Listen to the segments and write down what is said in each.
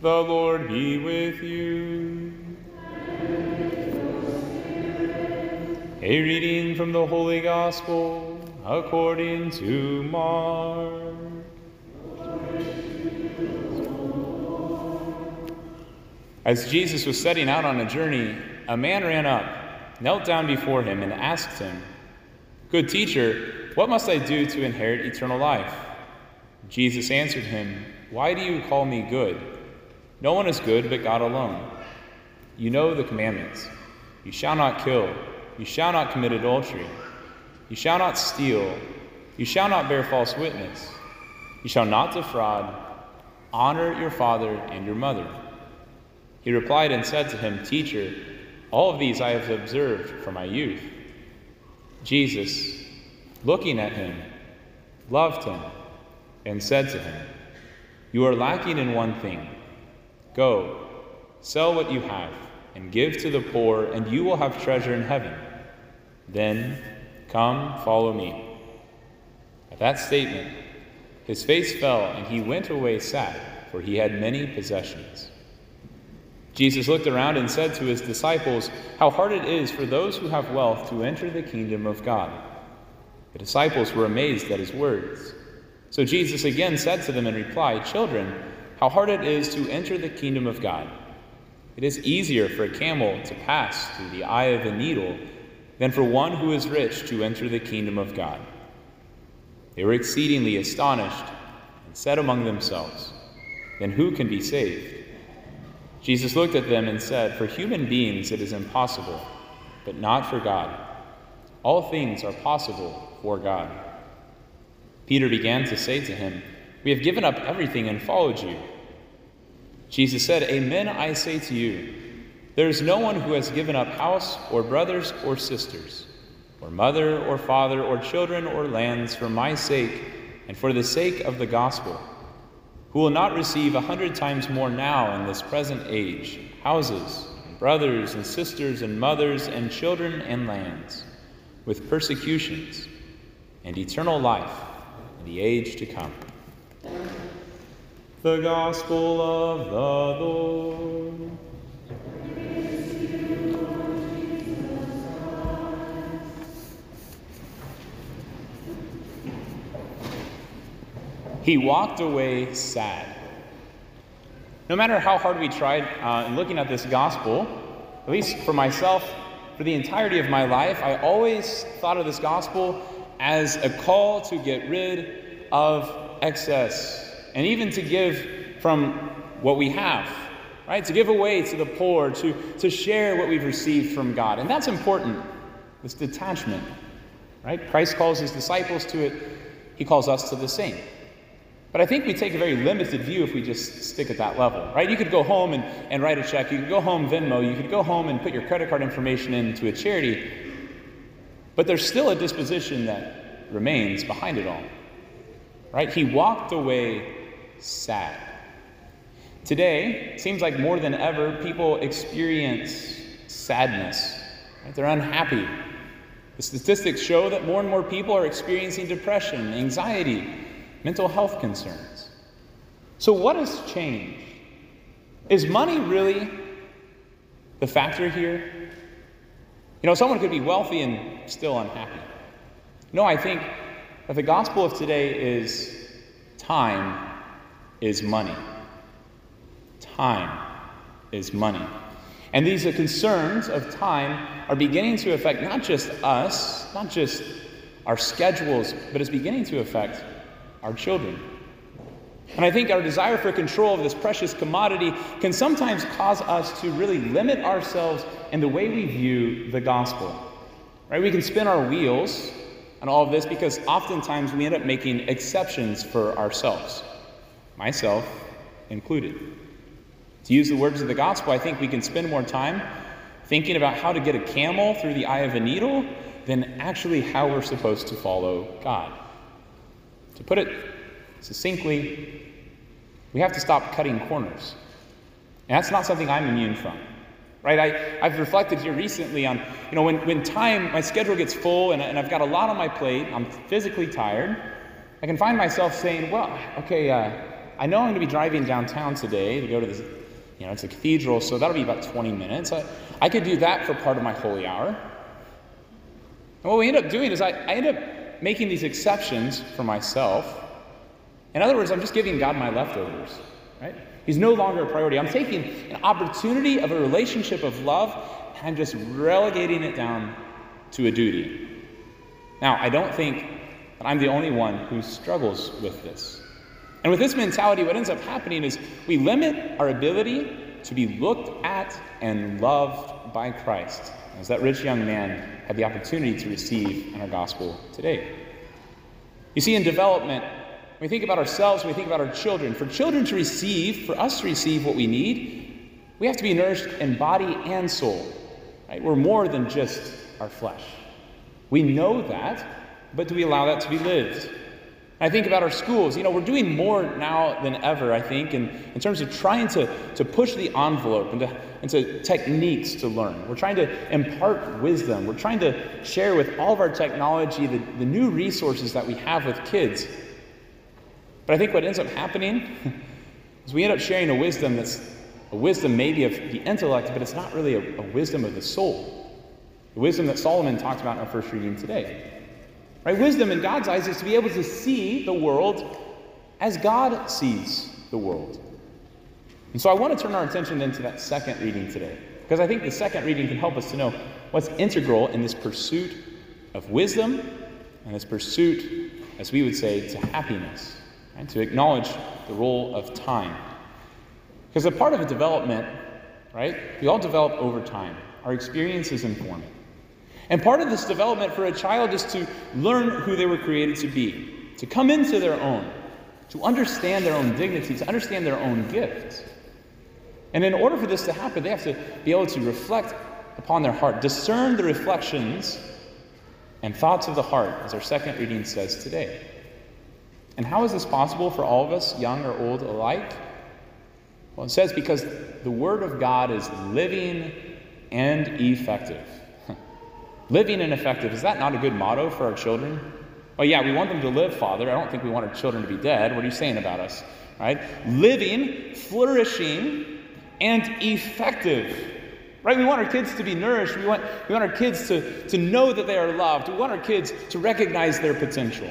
The Lord be with you. A reading from the Holy Gospel according to Mark. As Jesus was setting out on a journey, a man ran up, knelt down before him, and asked him, Good teacher, what must I do to inherit eternal life? Jesus answered him, Why do you call me good? No one is good but God alone. You know the commandments you shall not kill, you shall not commit adultery, you shall not steal, you shall not bear false witness, you shall not defraud, honor your father and your mother. He replied and said to him, Teacher, all of these I have observed from my youth. Jesus, looking at him, loved him and said to him, You are lacking in one thing. Go, sell what you have, and give to the poor, and you will have treasure in heaven. Then come, follow me. At that statement, his face fell, and he went away sad, for he had many possessions. Jesus looked around and said to his disciples, How hard it is for those who have wealth to enter the kingdom of God. The disciples were amazed at his words. So Jesus again said to them in reply, Children, how hard it is to enter the kingdom of God. It is easier for a camel to pass through the eye of a needle than for one who is rich to enter the kingdom of God. They were exceedingly astonished and said among themselves, Then who can be saved? Jesus looked at them and said, For human beings it is impossible, but not for God. All things are possible for God. Peter began to say to him, We have given up everything and followed you. Jesus said, Amen, I say to you, there is no one who has given up house or brothers or sisters, or mother or father or children or lands for my sake and for the sake of the gospel, who will not receive a hundred times more now in this present age houses, and brothers and sisters and mothers and children and lands, with persecutions and eternal life in the age to come. The Gospel of the Lord. He walked away sad. No matter how hard we tried uh, in looking at this gospel, at least for myself, for the entirety of my life, I always thought of this gospel as a call to get rid of excess and even to give from what we have, right? To give away to the poor, to, to share what we've received from God. And that's important, this detachment, right? Christ calls his disciples to it, he calls us to the same. But I think we take a very limited view if we just stick at that level, right? You could go home and, and write a check. You could go home Venmo. You could go home and put your credit card information into a charity. But there's still a disposition that remains behind it all. Right? He walked away sad. Today, it seems like more than ever, people experience sadness. Right? They're unhappy. The statistics show that more and more people are experiencing depression, anxiety, mental health concerns. So, what has changed? Is money really the factor here? You know, someone could be wealthy and still unhappy. No, I think that the gospel of today is time is money. Time is money. And these concerns of time are beginning to affect not just us, not just our schedules, but it's beginning to affect our children. And I think our desire for control of this precious commodity can sometimes cause us to really limit ourselves in the way we view the gospel. Right? We can spin our wheels on all of this because oftentimes we end up making exceptions for ourselves, myself included. To use the words of the gospel, I think we can spend more time thinking about how to get a camel through the eye of a needle than actually how we're supposed to follow God. To put it succinctly, we have to stop cutting corners. And that's not something I'm immune from. Right? I, I've reflected here recently on, you know, when, when time, my schedule gets full and, and I've got a lot on my plate, I'm physically tired, I can find myself saying, well, okay, uh, I know I'm going to be driving downtown today to go to the, you know, it's a cathedral, so that'll be about 20 minutes. I, I could do that for part of my holy hour. And what we end up doing is I, I end up making these exceptions for myself. In other words, I'm just giving God my leftovers, right? He's no longer a priority. I'm taking an opportunity of a relationship of love and I'm just relegating it down to a duty. Now, I don't think that I'm the only one who struggles with this. And with this mentality, what ends up happening is we limit our ability to be looked at and loved by Christ, as that rich young man had the opportunity to receive in our gospel today. You see, in development, when we think about ourselves, when we think about our children, for children to receive, for us to receive what we need, we have to be nourished in body and soul. Right? We're more than just our flesh. We know that, but do we allow that to be lived? I think about our schools. You know, we're doing more now than ever, I think, in, in terms of trying to, to push the envelope into, into techniques to learn. We're trying to impart wisdom. We're trying to share with all of our technology the, the new resources that we have with kids. But I think what ends up happening is we end up sharing a wisdom that's a wisdom maybe of the intellect, but it's not really a, a wisdom of the soul. The wisdom that Solomon talked about in our first reading today. Right? Wisdom in God's eyes is to be able to see the world as God sees the world. And so I want to turn our attention then to that second reading today, because I think the second reading can help us to know what's integral in this pursuit of wisdom and this pursuit, as we would say, to happiness, and to acknowledge the role of time. Because a part of a development, right, we all develop over time. Our experiences inform it. And part of this development for a child is to learn who they were created to be, to come into their own, to understand their own dignity, to understand their own gifts. And in order for this to happen, they have to be able to reflect upon their heart, discern the reflections and thoughts of the heart, as our second reading says today. And how is this possible for all of us, young or old alike? Well, it says because the Word of God is living and effective. Living and effective, is that not a good motto for our children? Oh, yeah, we want them to live, Father. I don't think we want our children to be dead. What are you saying about us? Right? Living, flourishing, and effective. Right? We want our kids to be nourished. We want, we want our kids to, to know that they are loved. We want our kids to recognize their potential.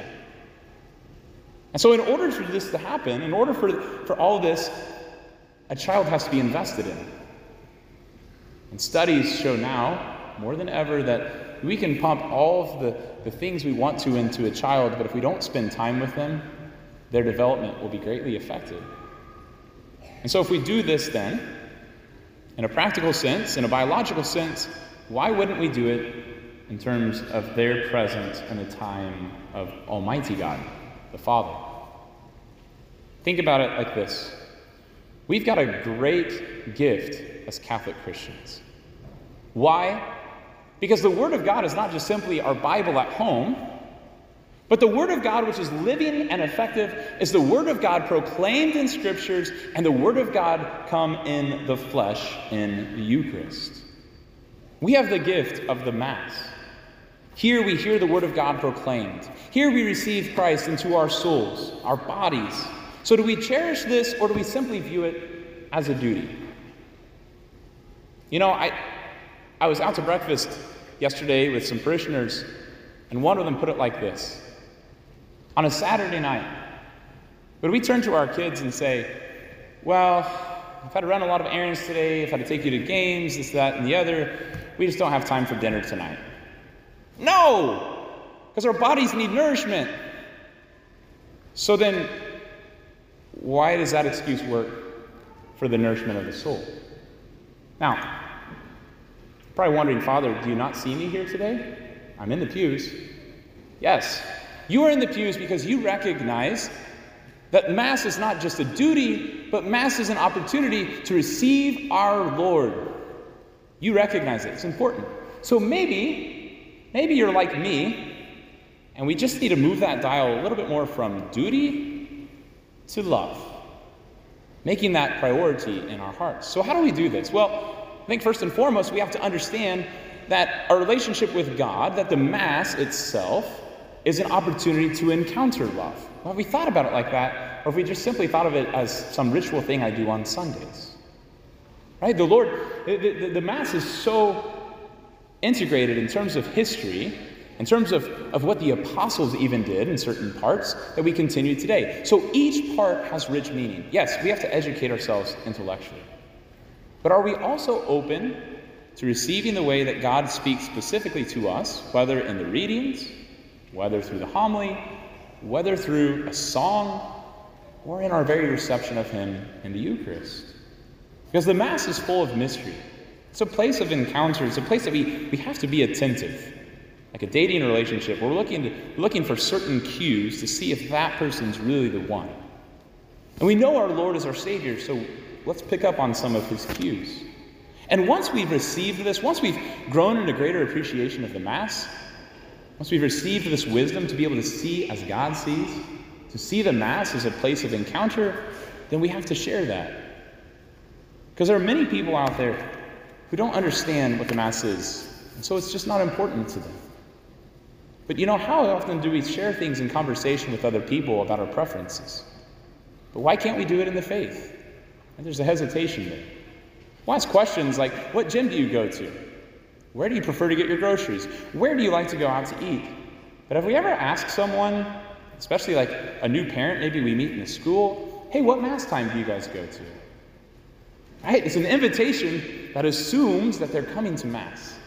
And so, in order for this to happen, in order for, for all this, a child has to be invested in. And studies show now, more than ever, that we can pump all of the, the things we want to into a child, but if we don't spend time with them, their development will be greatly affected. And so, if we do this then, in a practical sense, in a biological sense, why wouldn't we do it in terms of their presence in the time of Almighty God, the Father? Think about it like this We've got a great gift as Catholic Christians. Why? Because the Word of God is not just simply our Bible at home, but the Word of God, which is living and effective, is the Word of God proclaimed in Scriptures and the Word of God come in the flesh in the Eucharist. We have the gift of the Mass. Here we hear the Word of God proclaimed. Here we receive Christ into our souls, our bodies. So do we cherish this or do we simply view it as a duty? You know, I, I was out to breakfast yesterday with some parishioners, and one of them put it like this On a Saturday night, would we turn to our kids and say, Well, I've had to run a lot of errands today, I've had to take you to games, this, that, and the other. We just don't have time for dinner tonight. No! Because our bodies need nourishment. So then, why does that excuse work for the nourishment of the soul? Now, Probably wondering, Father, do you not see me here today? I'm in the pews. Yes, you are in the pews because you recognize that Mass is not just a duty, but Mass is an opportunity to receive our Lord. You recognize it, it's important. So maybe, maybe you're like me, and we just need to move that dial a little bit more from duty to love, making that priority in our hearts. So, how do we do this? Well, think first and foremost, we have to understand that our relationship with God, that the Mass itself, is an opportunity to encounter love. Well, have we thought about it like that, or have we just simply thought of it as some ritual thing I do on Sundays? Right? The Lord, the, the, the Mass is so integrated in terms of history, in terms of, of what the apostles even did in certain parts, that we continue today. So each part has rich meaning. Yes, we have to educate ourselves intellectually. But are we also open to receiving the way that God speaks specifically to us, whether in the readings, whether through the homily, whether through a song, or in our very reception of Him in the Eucharist? Because the Mass is full of mystery. It's a place of encounter, it's a place that we, we have to be attentive. Like a dating relationship, we're looking, to, looking for certain cues to see if that person's really the one. And we know our Lord is our Savior, so let's pick up on some of his cues. And once we've received this, once we've grown in a greater appreciation of the Mass, once we've received this wisdom to be able to see as God sees, to see the Mass as a place of encounter, then we have to share that. Because there are many people out there who don't understand what the Mass is, and so it's just not important to them. But you know, how often do we share things in conversation with other people about our preferences? But why can't we do it in the faith? And there's a hesitation there. We'll ask questions like What gym do you go to? Where do you prefer to get your groceries? Where do you like to go out to eat? But have we ever asked someone, especially like a new parent, maybe we meet in the school, hey, what mass time do you guys go to? Right? It's an invitation that assumes that they're coming to mass.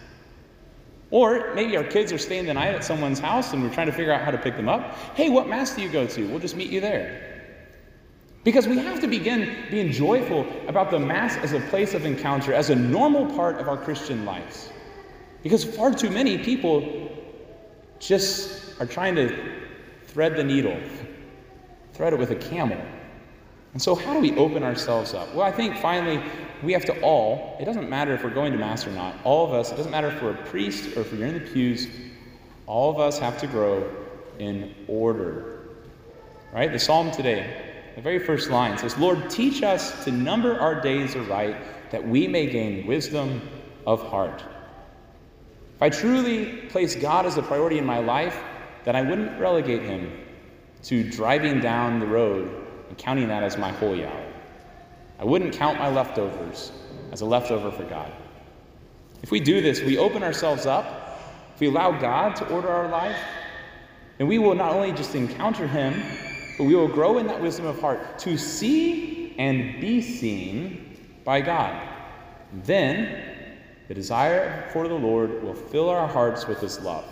Or maybe our kids are staying the night at someone's house and we're trying to figure out how to pick them up. Hey, what mass do you go to? We'll just meet you there. Because we have to begin being joyful about the Mass as a place of encounter, as a normal part of our Christian lives. Because far too many people just are trying to thread the needle, thread it with a camel. And so, how do we open ourselves up? Well, I think finally we have to all, it doesn't matter if we're going to Mass or not, all of us, it doesn't matter if we're a priest or if you're in the pews, all of us have to grow in order. Right? The psalm today, the very first line says, Lord, teach us to number our days aright, that we may gain wisdom of heart. If I truly place God as a priority in my life, then I wouldn't relegate him to driving down the road and counting that as my holy hour. I wouldn't count my leftovers as a leftover for God. If we do this, we open ourselves up, if we allow God to order our life, then we will not only just encounter Him, but we will grow in that wisdom of heart to see and be seen by God. Then the desire for the Lord will fill our hearts with His love.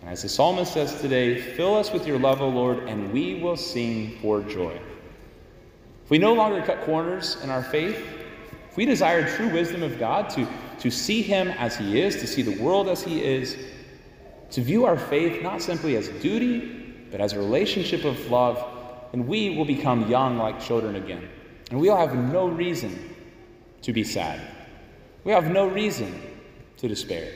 And as the psalmist says today, fill us with your love, O Lord, and we will sing for joy. If we no longer cut corners in our faith, if we desire true wisdom of God, to, to see Him as He is, to see the world as He is, to view our faith not simply as duty, but as a relationship of love, and we will become young like children again. And we'll have no reason to be sad. We have no reason to despair.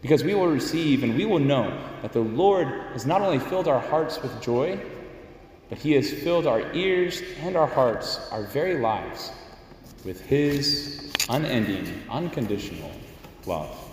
Because we will receive and we will know that the Lord has not only filled our hearts with joy, but He has filled our ears and our hearts, our very lives, with His unending, unconditional love.